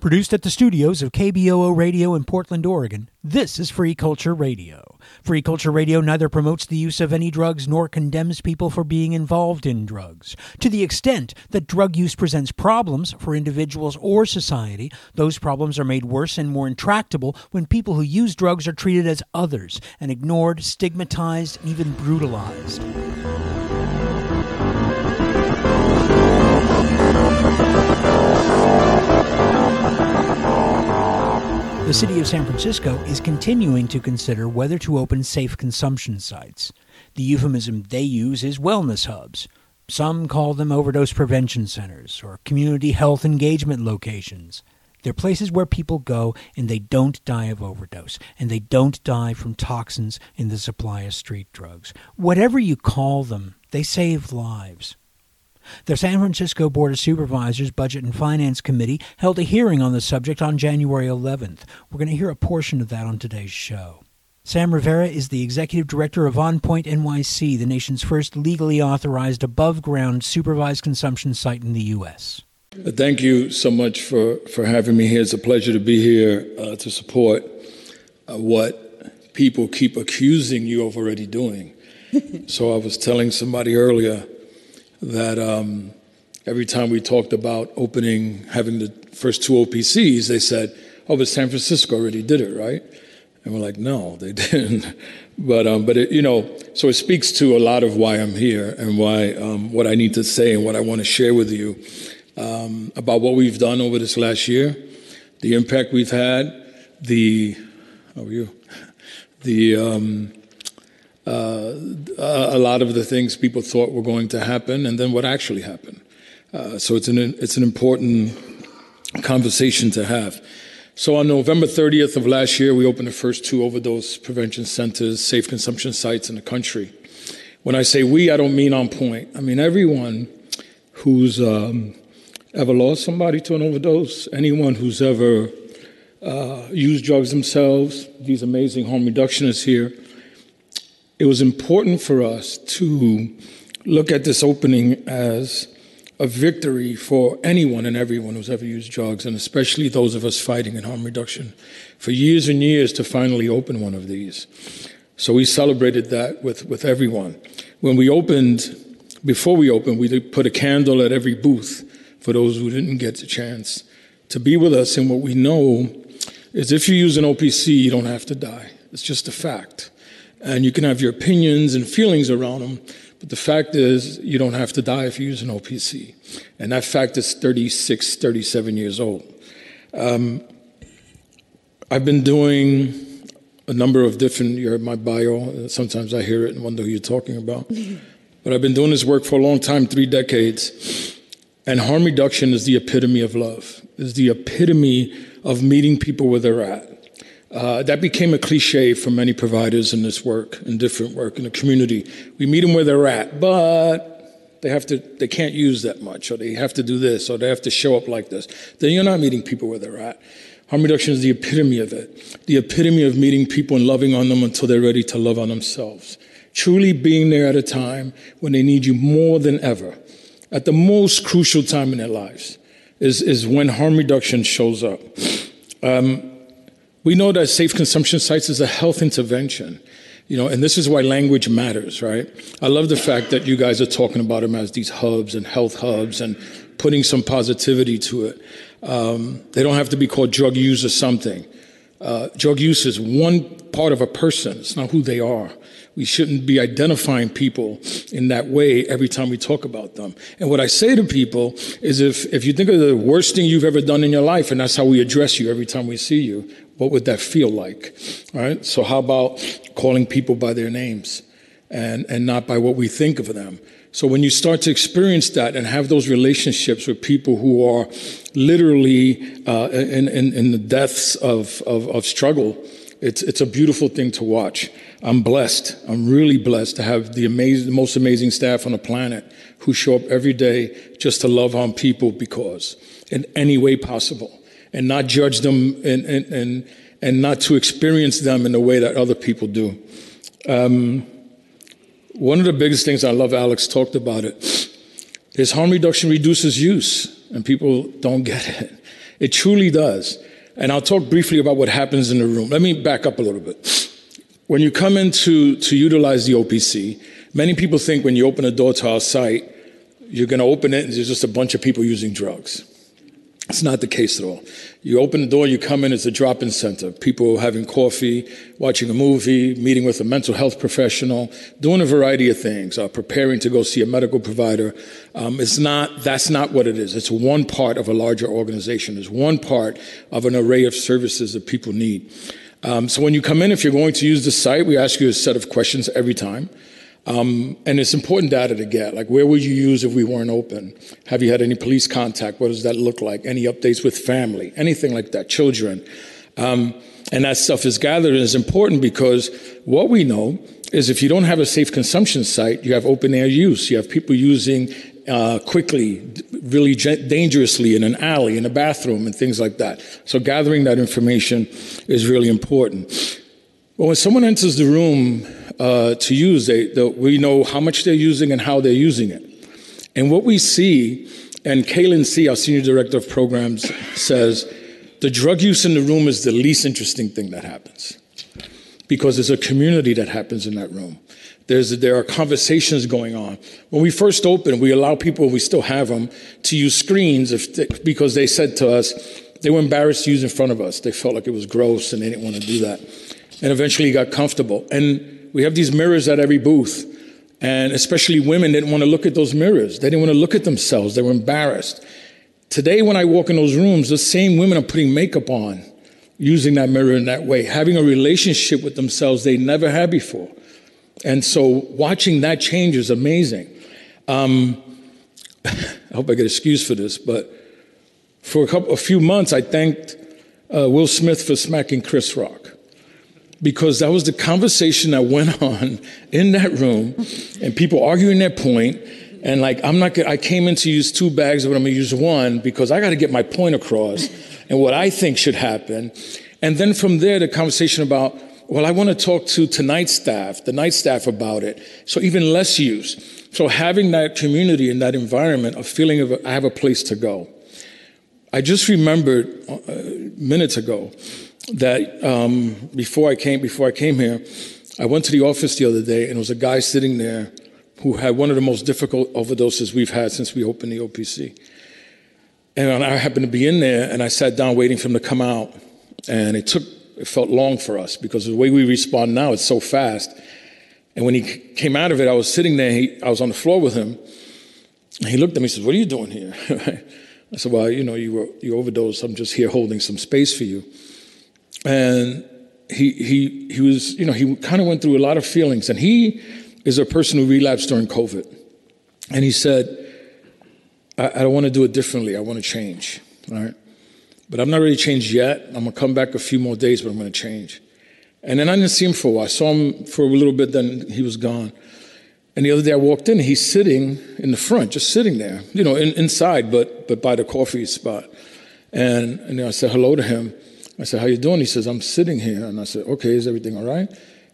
Produced at the studios of KBOO Radio in Portland, Oregon, this is Free Culture Radio. Free Culture Radio neither promotes the use of any drugs nor condemns people for being involved in drugs. To the extent that drug use presents problems for individuals or society, those problems are made worse and more intractable when people who use drugs are treated as others and ignored, stigmatized, and even brutalized. The city of San Francisco is continuing to consider whether to open safe consumption sites. The euphemism they use is wellness hubs. Some call them overdose prevention centers or community health engagement locations. They're places where people go and they don't die of overdose, and they don't die from toxins in the supply of street drugs. Whatever you call them, they save lives. The San Francisco Board of Supervisors Budget and Finance Committee held a hearing on the subject on January 11th. We're going to hear a portion of that on today's show. Sam Rivera is the executive director of OnPoint NYC, the nation's first legally authorized above ground supervised consumption site in the U.S. Thank you so much for, for having me here. It's a pleasure to be here uh, to support uh, what people keep accusing you of already doing. so I was telling somebody earlier that um, every time we talked about opening, having the first two OPCs, they said, "Oh, but San Francisco already did it, right?" And we're like, "No, they didn't." but um, but it, you know, so it speaks to a lot of why I'm here and why um, what I need to say and what I want to share with you um, about what we've done over this last year, the impact we've had, the how are you, the um, uh, a lot of the things people thought were going to happen and then what actually happened. Uh, so it's an, it's an important conversation to have. So on November 30th of last year, we opened the first two overdose prevention centers, safe consumption sites in the country. When I say we, I don't mean OnPoint. I mean everyone who's um, ever lost somebody to an overdose, anyone who's ever uh, used drugs themselves, these amazing harm reductionists here, it was important for us to look at this opening as a victory for anyone and everyone who's ever used drugs, and especially those of us fighting in harm reduction for years and years to finally open one of these. So we celebrated that with, with everyone. When we opened, before we opened, we put a candle at every booth for those who didn't get the chance to be with us. And what we know is if you use an OPC, you don't have to die. It's just a fact and you can have your opinions and feelings around them. But the fact is, you don't have to die if you use an OPC. And that fact is 36, 37 years old. Um, I've been doing a number of different, you heard my bio, sometimes I hear it and wonder who you're talking about. but I've been doing this work for a long time, three decades. And harm reduction is the epitome of love, is the epitome of meeting people where they're at. Uh, that became a cliche for many providers in this work, in different work in the community. We meet them where they're at, but they have to, they can't use that much, or they have to do this, or they have to show up like this. Then you're not meeting people where they're at. Harm reduction is the epitome of it, the epitome of meeting people and loving on them until they're ready to love on themselves. Truly being there at a time when they need you more than ever, at the most crucial time in their lives, is, is when harm reduction shows up. Um, we know that safe consumption sites is a health intervention, you know, and this is why language matters, right? I love the fact that you guys are talking about them as these hubs and health hubs and putting some positivity to it. Um, they don't have to be called drug use or something. Uh, drug use is one part of a person. It's not who they are. We shouldn't be identifying people in that way every time we talk about them. And what I say to people is if, if you think of the worst thing you've ever done in your life, and that's how we address you every time we see you, what would that feel like? All right. So how about calling people by their names and, and not by what we think of them? So when you start to experience that and have those relationships with people who are literally uh, in, in, in, the depths of, of, of struggle, it's, it's a beautiful thing to watch. I'm blessed. I'm really blessed to have the amazing, the most amazing staff on the planet who show up every day just to love on people because in any way possible and not judge them and, and, and, and not to experience them in the way that other people do. Um, one of the biggest things I love, Alex talked about it, is harm reduction reduces use, and people don't get it. It truly does. And I'll talk briefly about what happens in the room. Let me back up a little bit. When you come in to, to utilize the OPC, many people think when you open a door to our site, you're going to open it and there's just a bunch of people using drugs. It's not the case at all. You open the door, you come in, it's a drop in center. People having coffee, watching a movie, meeting with a mental health professional, doing a variety of things, uh, preparing to go see a medical provider. Um, it's not, that's not what it is. It's one part of a larger organization. It's one part of an array of services that people need. Um, so when you come in, if you're going to use the site, we ask you a set of questions every time. Um, and it's important data to get. Like, where would you use if we weren't open? Have you had any police contact? What does that look like? Any updates with family? Anything like that? Children? Um, and that stuff is gathered and is important because what we know is if you don't have a safe consumption site, you have open air use. You have people using uh, quickly, really dangerously in an alley, in a bathroom, and things like that. So gathering that information is really important. Well, when someone enters the room uh, to use, they, the, we know how much they're using and how they're using it. And what we see, and Kailin See, our senior director of programs, says the drug use in the room is the least interesting thing that happens because there's a community that happens in that room. There's, there are conversations going on. When we first opened, we allow people, we still have them, to use screens they, because they said to us, they were embarrassed to use in front of us. They felt like it was gross and they didn't want to do that and eventually he got comfortable. And we have these mirrors at every booth. And especially women didn't want to look at those mirrors. They didn't want to look at themselves. They were embarrassed. Today, when I walk in those rooms, the same women are putting makeup on, using that mirror in that way, having a relationship with themselves they never had before. And so watching that change is amazing. Um, I hope I get excused for this, but for a couple, a few months, I thanked uh, Will Smith for smacking Chris Rock because that was the conversation that went on in that room and people arguing their point. And like i'm not i came in to use two bags but i'm going to use one because i got to get my point across and what i think should happen. And then from there the conversation about well i want to talk to tonight's staff the night staff about it. So even less use. So having that community and that environment a feeling of i have a place to go. I just remembered uh, minutes ago that um, before I came before I came here, I went to the office the other day and there was a guy sitting there who had one of the most difficult overdoses we've had since we opened the OPC. And I happened to be in there and I sat down waiting for him to come out. And it took it felt long for us because the way we respond now it's so fast. And when he came out of it, I was sitting there. He, I was on the floor with him. he looked at me and said, "What are you doing here?" I said, "Well, you know, you were you overdosed. I'm just here holding some space for you." And he he he was you know he kind of went through a lot of feelings. And he is a person who relapsed during covid. And he said i, I don't want to do it differently. I want to change. All right but i'm not really changed yet. I'm going to come back a few more days but i'm going to change. And then i didn't see him for a while. I saw him for a little bit then he was gone. And the other day i walked in he's sitting in the front just sitting there you know in, inside but but by the coffee spot. And, and i said hello to him I said, how you doing? He says, I'm sitting here. And I said, okay, is everything all right?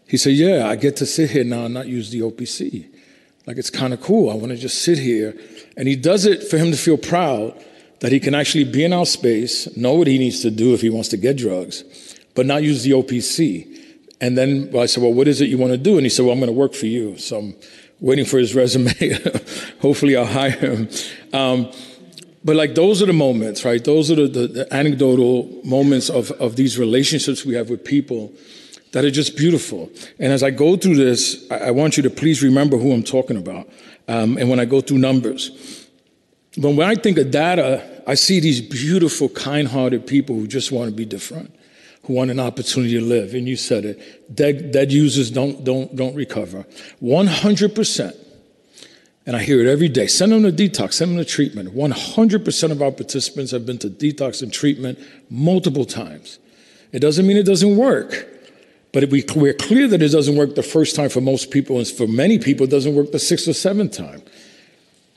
He said, yeah, I get to sit here now and not use the OPC. Like, it's kind of cool. I want to just sit here. And he does it for him to feel proud that he can actually be in our space, know what he needs to do if he wants to get drugs, but not use the OPC. And then I said, well, what is it you want to do? And he said, well, I'm going to work for you. So I'm waiting for his resume. Hopefully I'll hire him. Um, but like those are the moments, right? Those are the, the, the, anecdotal moments of, of these relationships we have with people that are just beautiful. And as I go through this, I, I want you to please remember who I'm talking about. Um, and when I go through numbers, but when I think of data, I see these beautiful, kind-hearted people who just want to be different, who want an opportunity to live. And you said it: dead, dead users don't don't don't recover. One hundred percent and I hear it every day. Send them to detox, send them to treatment. 100% of our participants have been to detox and treatment multiple times. It doesn't mean it doesn't work, but we, we're clear that it doesn't work the first time for most people, and for many people, it doesn't work the sixth or seventh time.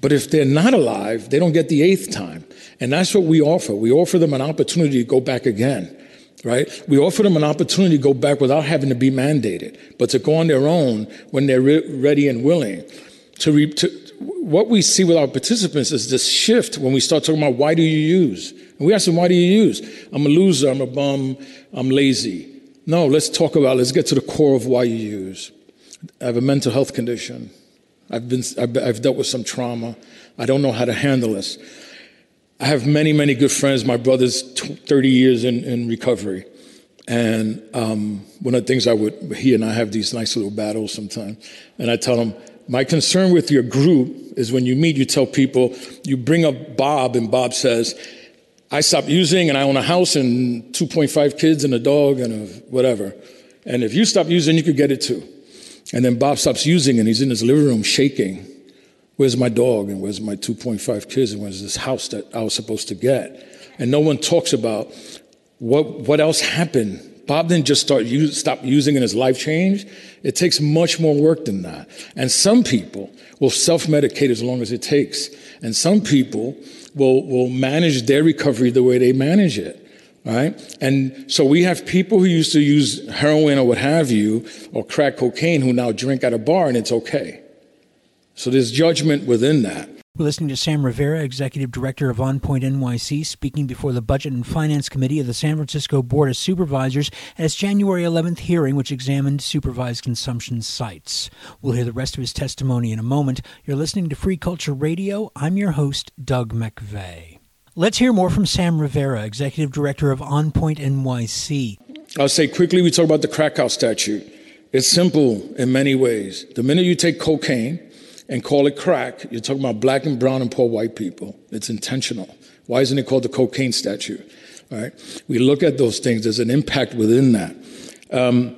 But if they're not alive, they don't get the eighth time. And that's what we offer. We offer them an opportunity to go back again, right? We offer them an opportunity to go back without having to be mandated, but to go on their own when they're re- ready and willing to, re, to what we see with our participants is this shift when we start talking about why do you use? And we ask them, why do you use? I'm a loser, I'm a bum, I'm lazy. No, let's talk about, let's get to the core of why you use. I have a mental health condition. I've, been, I've, I've dealt with some trauma. I don't know how to handle this. I have many, many good friends. My brother's 30 years in, in recovery. And um, one of the things I would, he and I have these nice little battles sometimes. And I tell him, my concern with your group is when you meet, you tell people, you bring up Bob, and Bob says, I stopped using and I own a house and 2.5 kids and a dog and a whatever. And if you stop using, you could get it too. And then Bob stops using and he's in his living room shaking. Where's my dog? And where's my 2.5 kids? And where's this house that I was supposed to get? And no one talks about what, what else happened. Bob didn't just start use, stop using and his life changed. It takes much more work than that. And some people will self-medicate as long as it takes. And some people will, will manage their recovery the way they manage it right? And so we have people who used to use heroin or what have you, or crack cocaine, who now drink at a bar and it's okay. So there's judgment within that. We're listening to Sam Rivera, Executive Director of OnPoint NYC, speaking before the Budget and Finance Committee of the San Francisco Board of Supervisors at its January 11th hearing, which examined supervised consumption sites. We'll hear the rest of his testimony in a moment. You're listening to Free Culture Radio. I'm your host, Doug McVay. Let's hear more from Sam Rivera, Executive Director of OnPoint NYC. I'll say quickly we talk about the house statute. It's simple in many ways. The minute you take cocaine and call it crack, you're talking about black and brown and poor white people. It's intentional. Why isn't it called the cocaine statute? All right. We look at those things. There's an impact within that. Um,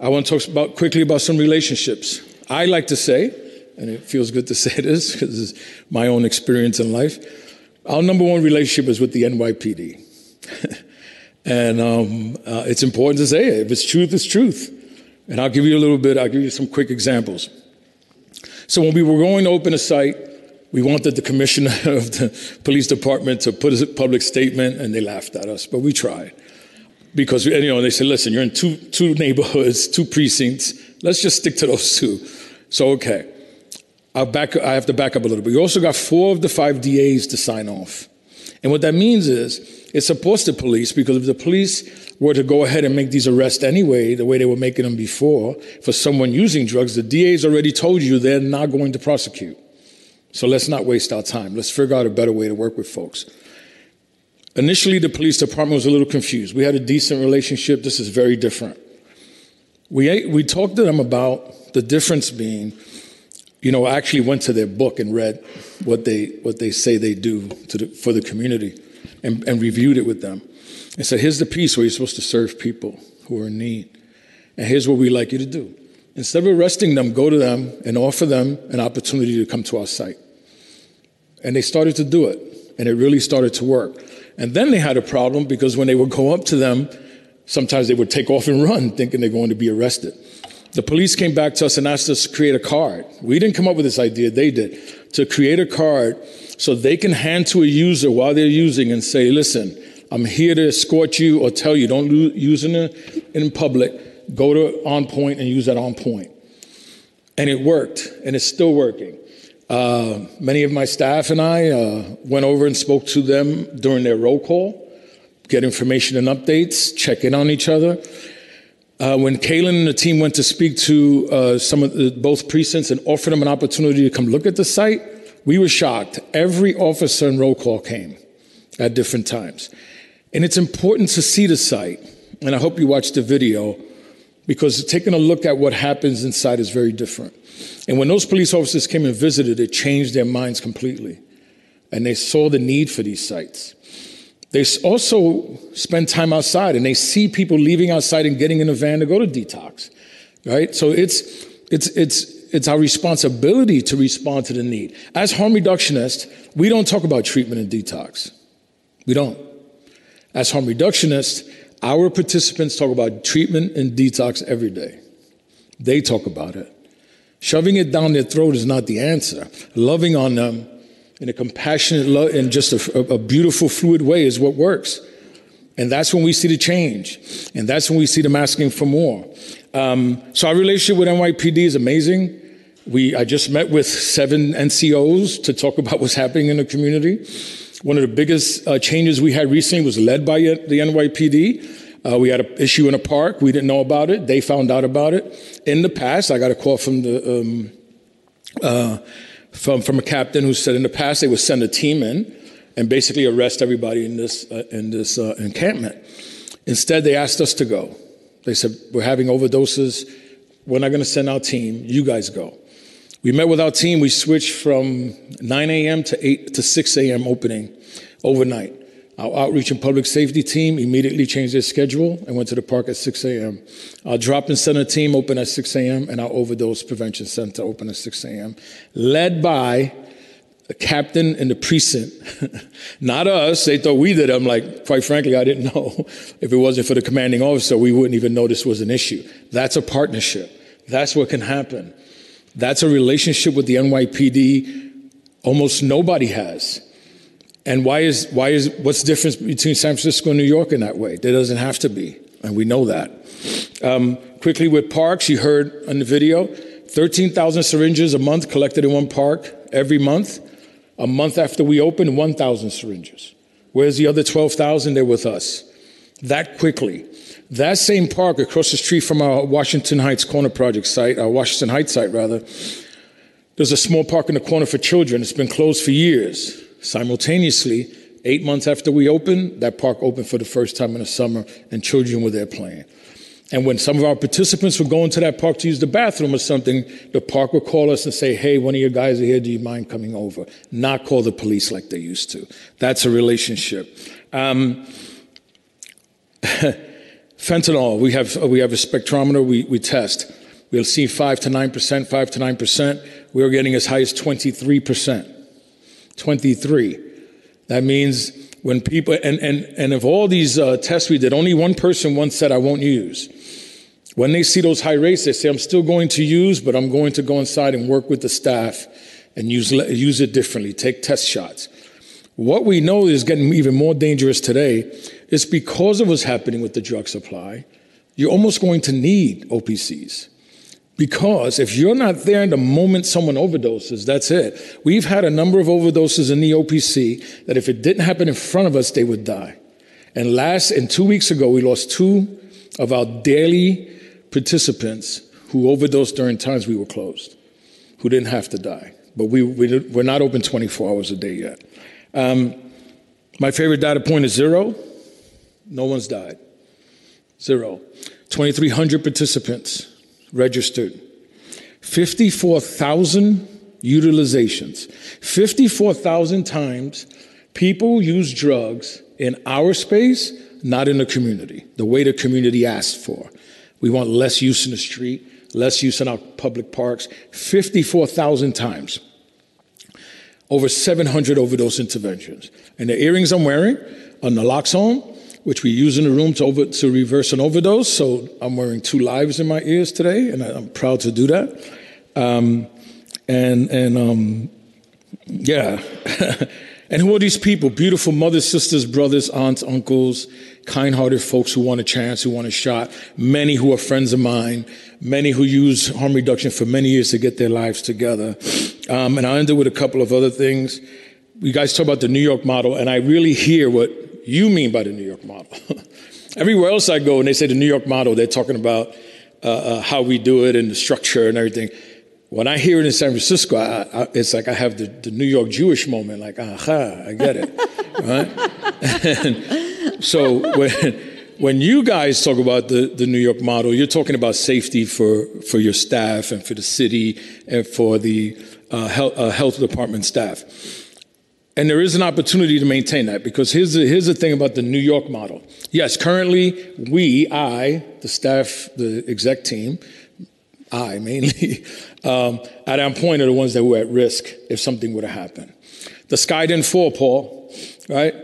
I want to talk about quickly about some relationships. I like to say, and it feels good to say this because it's my own experience in life. Our number one relationship is with the NYPD. and um, uh, it's important to say it. If it's truth, it's truth. And I'll give you a little bit, I'll give you some quick examples. So when we were going to open a site, we wanted the commissioner of the police department to put a public statement, and they laughed at us, but we tried. Because, you know, they said, listen, you're in two, two neighborhoods, two precincts. Let's just stick to those two. So, okay. I'll back, I have to back up a little bit. You also got four of the five DAs to sign off. And what that means is it's supposed to police because if the police were to go ahead and make these arrests anyway, the way they were making them before, for someone using drugs, the DA's already told you they're not going to prosecute. So let's not waste our time. Let's figure out a better way to work with folks. Initially, the police department was a little confused. We had a decent relationship. This is very different. We, we talked to them about the difference being you know, I actually went to their book and read what they what they say they do the, for the community, and, and reviewed it with them. And said, "Here's the piece where you're supposed to serve people who are in need, and here's what we like you to do. Instead of arresting them, go to them and offer them an opportunity to come to our site." And they started to do it, and it really started to work. And then they had a problem because when they would go up to them, sometimes they would take off and run, thinking they're going to be arrested. The police came back to us and asked us to create a card. We didn't come up with this idea, they did, to create a card so they can hand to a user while they're using and say, listen, I'm here to escort you or tell you don't use it in public. Go to OnPoint and use that OnPoint. And it worked, and it's still working. Uh, many of my staff and I uh, went over and spoke to them during their roll call, get information and updates, check in on each other. Uh, when Kailin and the team went to speak to uh, some of the, both precincts and offered them an opportunity to come look at the site, we were shocked. Every officer in roll call came at different times. And it's important to see the site. And I hope you watch the video because taking a look at what happens inside is very different. And when those police officers came and visited, it changed their minds completely. And they saw the need for these sites. They also spend time outside and they see people leaving outside and getting in a van to go to detox, right? So it's, it's, it's, it's our responsibility to respond to the need. As harm reductionists, we don't talk about treatment and detox. We don't. As harm reductionists, our participants talk about treatment and detox every day. They talk about it. Shoving it down their throat is not the answer. Loving on them in a compassionate love in just a, a, beautiful fluid way is what works and that's when we see the change and that's when we see them asking for more um, so our relationship with nypd is amazing we i just met with seven ncos to talk about what's happening in the community One of the biggest uh, changes we had recently was led by the NYPD. Uh, we had an issue in a park. We didn't know about it. They found out about it. In the past, I got a call from the um, uh, from from a captain who said in the past they would send a team in and basically arrest everybody in this uh, in this uh, encampment. Instead, they asked us to go. They said we're having overdoses. We're not going to send our team. You guys go. We met with our team. We switched from 9 a.m. to 8 to 6 a.m. opening overnight. Our outreach and public safety team immediately changed their schedule and went to the park at 6 a.m. Our drop-in center team opened at 6 a.m. and our overdose prevention center opened at 6 a.m. Led by the captain in the precinct, not us. They thought we did. I'm like, quite frankly, I didn't know. If it wasn't for the commanding officer, we wouldn't even know this was an issue. That's a partnership. That's what can happen. That's a relationship with the NYPD almost nobody has. And why is, why is, what's the difference between San Francisco and New York in that way? There doesn't have to be, and we know that. Um, quickly with parks, you heard on the video, 13,000 syringes a month collected in one park every month. A month after we opened, 1,000 syringes. Where's the other 12,000? They're with us. That quickly. That same park across the street from our Washington Heights Corner Project site, our Washington Heights site rather, there's a small park in the corner for children. It's been closed for years. Simultaneously, eight months after we opened, that park opened for the first time in the summer, and children were there playing. And when some of our participants would go into that park to use the bathroom or something, the park would call us and say, Hey, one of your guys are here. Do you mind coming over? Not call the police like they used to. That's a relationship. Um, Fentanyl, we have, we have a spectrometer we, we test. We'll see 5 to 9%, 5 to 9%. We're getting as high as 23%. 23. That means when people, and, and, and of all these uh, tests we did, only one person once said, I won't use. When they see those high rates, they say, I'm still going to use, but I'm going to go inside and work with the staff and use, use it differently, take test shots. What we know is getting even more dangerous today is because of what's happening with the drug supply, you're almost going to need OPCs. Because if you're not there in the moment someone overdoses, that's it. We've had a number of overdoses in the OPC that if it didn't happen in front of us, they would die. And last, and two weeks ago, we lost two of our daily participants who overdosed during times we were closed, who didn't have to die. But we, we, we're not open 24 hours a day yet. Um, my favorite data point is zero. No one's died. Zero. 2,300 participants registered. 54,000 utilizations. 54,000 times people use drugs in our space, not in the community, the way the community asked for. We want less use in the street, less use in our public parks. 54,000 times over 700 overdose interventions. And the earrings I'm wearing are naloxone, which we use in the room to, over, to reverse an overdose. So I'm wearing two lives in my ears today, and I'm proud to do that. Um, and and um, yeah. and who are these people? Beautiful mothers, sisters, brothers, aunts, uncles, kind hearted folks who want a chance, who want a shot. Many who are friends of mine, many who use harm reduction for many years to get their lives together. Um, and I'll end it with a couple of other things. You guys talk about the New York model, and I really hear what you mean by the New York model. Everywhere else I go, and they say the New York model, they're talking about uh, uh, how we do it and the structure and everything. When I hear it in San Francisco, I, I, it's like I have the, the, New York Jewish moment, like, aha, I get it. right? so when, when you guys talk about the, the New York model, you're talking about safety for, for your staff and for the city and for the uh, health, uh, health department staff. And there is an opportunity to maintain that because here's the, here's the thing about the New York model. Yes, currently we, I, the staff, the exec team, I mainly, um, at that point are the ones that were at risk if something were to happen. The sky didn't fall, Paul, right?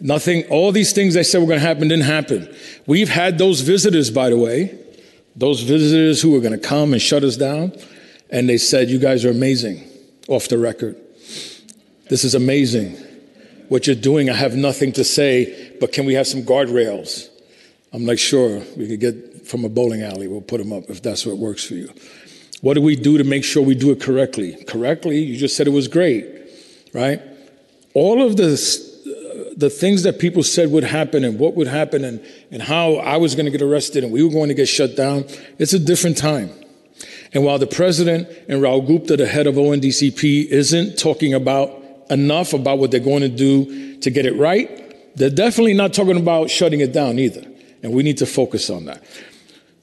Nothing, all these things they said were going to happen didn't happen. We've had those visitors, by the way, those visitors who were going to come and shut us down, and they said, You guys are amazing off the record. This is amazing. What you're doing, I have nothing to say, but can we have some guardrails? I'm like, sure, we could get from a bowling alley, we'll put them up if that's what works for you. What do we do to make sure we do it correctly? Correctly, you just said it was great, right? All of the uh, the things that people said would happen and what would happen and, and how I was going to get arrested and we were going to get shut down, it's a different time. And while the president and Rahul Gupta, the head of ONDCP, isn't talking about enough about what they're going to do to get it right, they're definitely not talking about shutting it down either. And we need to focus on that.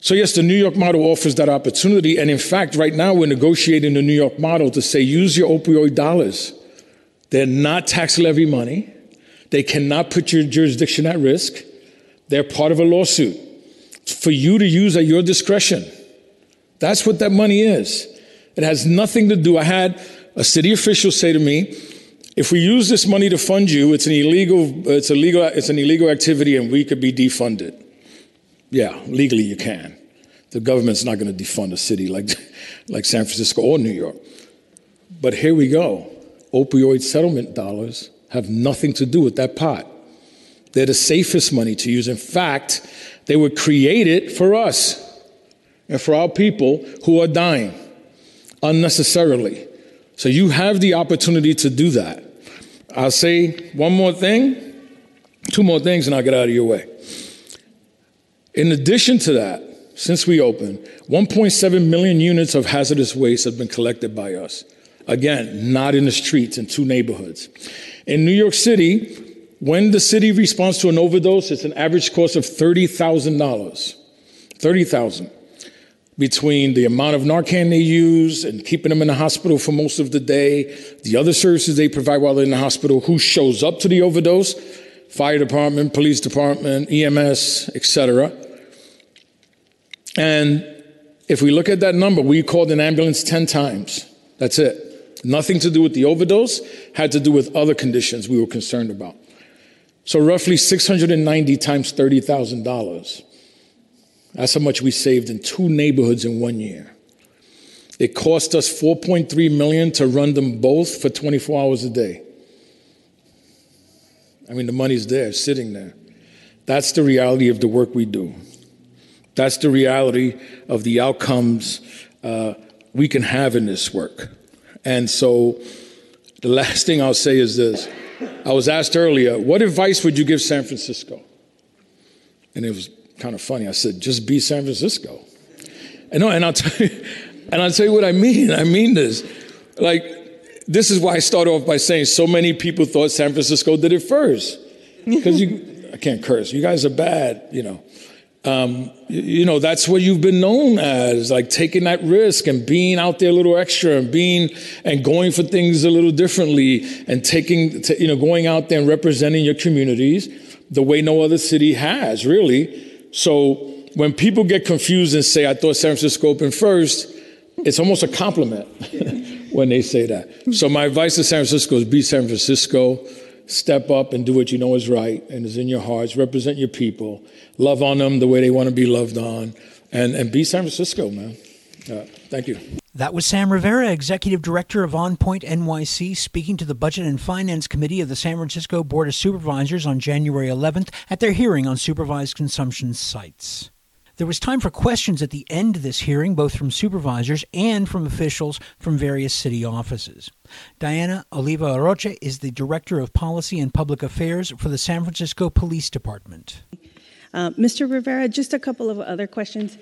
So, yes, the New York model offers that opportunity. And in fact, right now we're negotiating the New York model to say use your opioid dollars. They're not tax levy money. They cannot put your jurisdiction at risk. They're part of a lawsuit. for you to use at your discretion. That's what that money is. It has nothing to do. I had a city official say to me, if we use this money to fund you, it's an illegal, it's illegal, it's an illegal activity and we could be defunded. Yeah, legally you can. The government's not going to defund a city like, like San Francisco or New York. But here we go. Opioid settlement dollars have nothing to do with that pot. They're the safest money to use. In fact, they were created for us and for our people who are dying unnecessarily. So you have the opportunity to do that. I'll say one more thing, two more things, and I'll get out of your way. In addition to that, since we opened, 1.7 million units of hazardous waste have been collected by us. Again, not in the streets, in two neighborhoods. In New York City, when the city responds to an overdose, it's an average cost of $30,000. 30,000 between the amount of Narcan they use and keeping them in the hospital for most of the day, the other services they provide while they're in the hospital, who shows up to the overdose, fire department, police department, EMS, etc. And if we look at that number, we called an ambulance 10 times. That's it. Nothing to do with the overdose, had to do with other conditions we were concerned about. So roughly 690 times $30,000. That's how much we saved in two neighborhoods in one year. It cost us 4.3 million to run them both for 24 hours a day. I mean, the money's there, sitting there. That's the reality of the work we do. That's the reality of the outcomes uh, we can have in this work. And so, the last thing I'll say is this I was asked earlier, what advice would you give San Francisco? And it was kind of funny. I said, just be San Francisco. And, no, and I'll tell you, and I'll tell you what I mean. I mean this. Like, this is why I started off by saying so many people thought San Francisco did it first. Because you, I can't curse. You guys are bad, you know. Um, you, you know, that's what you've been known as, like taking that risk and being out there a little extra and being and going for things a little differently and taking, you know, going out there and representing your communities the way no other city has, really. So when people get confused and say, I thought San Francisco opened first, it's almost a compliment when they say that. So my advice to San Francisco is be San Francisco, step up and do what you know is right and is in your hearts, represent your people, love on them the way they want to be loved on, and, and be San Francisco, man. Uh, thank you. That was Sam Rivera, Executive Director of OnPoint NYC, speaking to the Budget and Finance Committee of the San Francisco Board of Supervisors on January 11th at their hearing on supervised consumption sites. There was time for questions at the end of this hearing, both from supervisors and from officials from various city offices. Diana Oliva Aroche is the Director of Policy and Public Affairs for the San Francisco Police Department. Uh, Mr. Rivera, just a couple of other questions.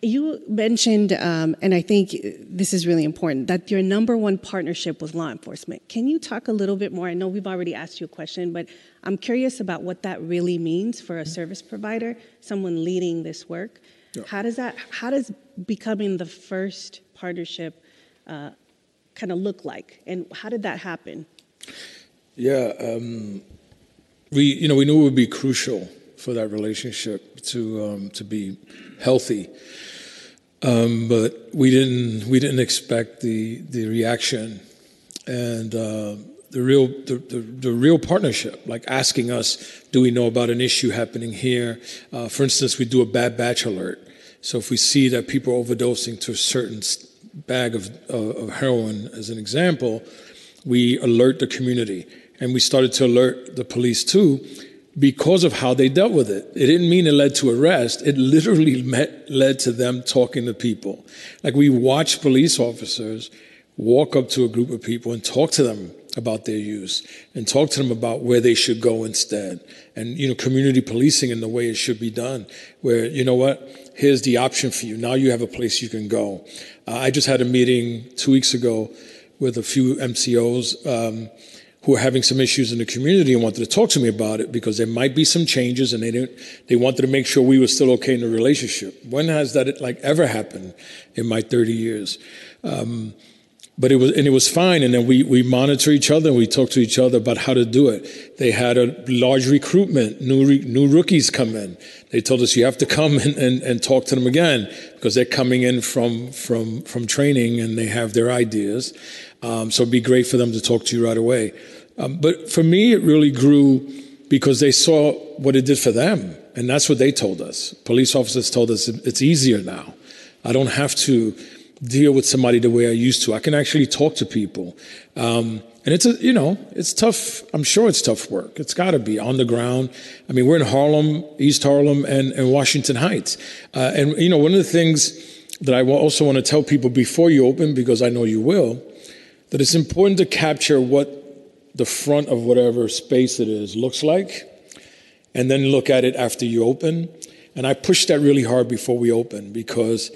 You mentioned, um, and I think this is really important, that your number one partnership with law enforcement. Can you talk a little bit more? I know we've already asked you a question, but I'm curious about what that really means for a service provider, someone leading this work. Yeah. How does that? How does becoming the first partnership uh, kind of look like, and how did that happen? Yeah, um, we you know we knew it would be crucial for that relationship to um, to be healthy. Um, but we didn't we didn't expect the the reaction and uh, the real the, the, the, real partnership, like asking us, do we know about an issue happening here? Uh, for instance, we do a bad batch alert. So if we see that people are overdosing to a certain bag of, of heroin, as an example, we alert the community, and we started to alert the police too because of how they dealt with it. It didn't mean it led to arrest. It literally met, led to them talking to people. Like we watch police officers walk up to a group of people and talk to them about their use and talk to them about where they should go instead. And, you know, community policing in the way it should be done, where, you know what, here's the option for you. Now you have a place you can go. Uh, I just had a meeting two weeks ago with a few NCOs um, who are having some issues in the community and wanted to talk to me about it because there might be some changes and they didn't, they wanted to make sure we were still okay in the relationship. When has that like ever happened in my 30 years? Um, but it was and it was fine. And then we we monitor each other and we talk to each other about how to do it. They had a large recruitment new re, new rookies come in. They told us you have to come and, and, and talk to them again because they're coming in from from from training and they have their ideas. Um, so it'd be great for them to talk to you right away um, but for me it really grew because they saw what it did for them and that's what they told us police officers told us it's easier now i don't have to deal with somebody the way I used to. I can actually talk to people. Um, and it's a, you know, it's tough. I'm sure it's tough work. It's got to be on the ground. I mean, we're in Harlem, East Harlem, and, and Washington Heights. Uh, and, you know, one of the things that I also want to tell people before you open, because I know you will, that it's important to capture what the front of whatever space it is looks like, and then look at it after you open. And I pushed that really hard before we open because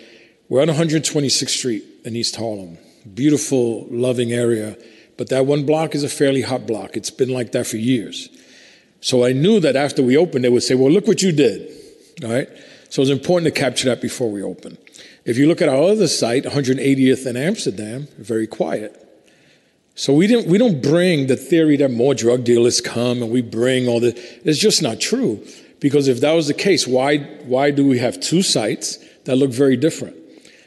we're on 126th Street in East Harlem. Beautiful, loving area. But that one block is a fairly hot block. It's been like that for years. So I knew that after we opened, they would say, well, look what you did. All right? So it's important to capture that before we open. If you look at our other site, 180th in Amsterdam, very quiet. So we didn't we don't bring the theory that more drug dealers come and we bring all the it's just not true. Because if that was the case, why why do we have two sites that look very different?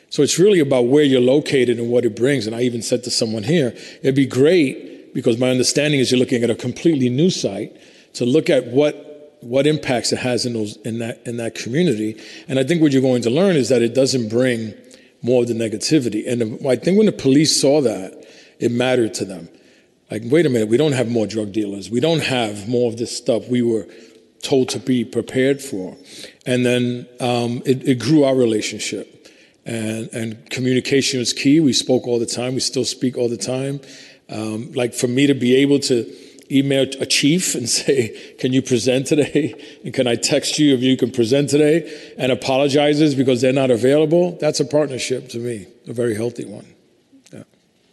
So it's really about where you're located and what it brings. And I even said to someone here, it'd be great because my understanding is you're looking at a completely new site to look at what what impacts it has in those in that in that community. And I think what you're going to learn is that it doesn't bring more of the negativity. And I think when the police saw that, it mattered to them. Like, wait a minute, we don't have more drug dealers. We don't have more of this stuff we were told to be prepared for. And then um, it, it grew our relationship and, and communication was key. We spoke all the time. We still speak all the time. Um, like for me to be able to email a chief and say, "Can you present today?" and "Can I text you if you can present today?" and apologizes because they're not available. That's a partnership to me, a very healthy one.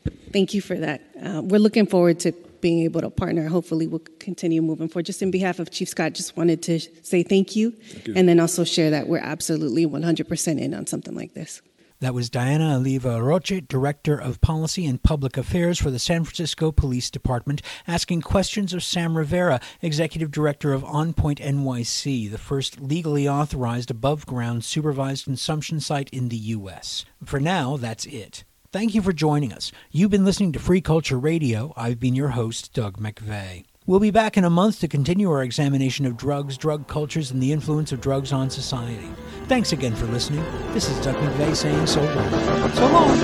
Yeah. Thank you for that. Uh, we're looking forward to being able to partner. Hopefully, we'll continue moving forward. Just in behalf of Chief Scott, just wanted to say thank you, thank you. and then also share that we're absolutely 100% in on something like this. That was Diana Oliva Aroche, Director of Policy and Public Affairs for the San Francisco Police Department, asking questions of Sam Rivera, Executive Director of OnPoint NYC, the first legally authorized above ground supervised consumption site in the U.S. For now, that's it. Thank you for joining us. You've been listening to Free Culture Radio. I've been your host, Doug McVay. We'll be back in a month to continue our examination of drugs, drug cultures, and the influence of drugs on society. Thanks again for listening. This is Doug McVay saying so long. So long!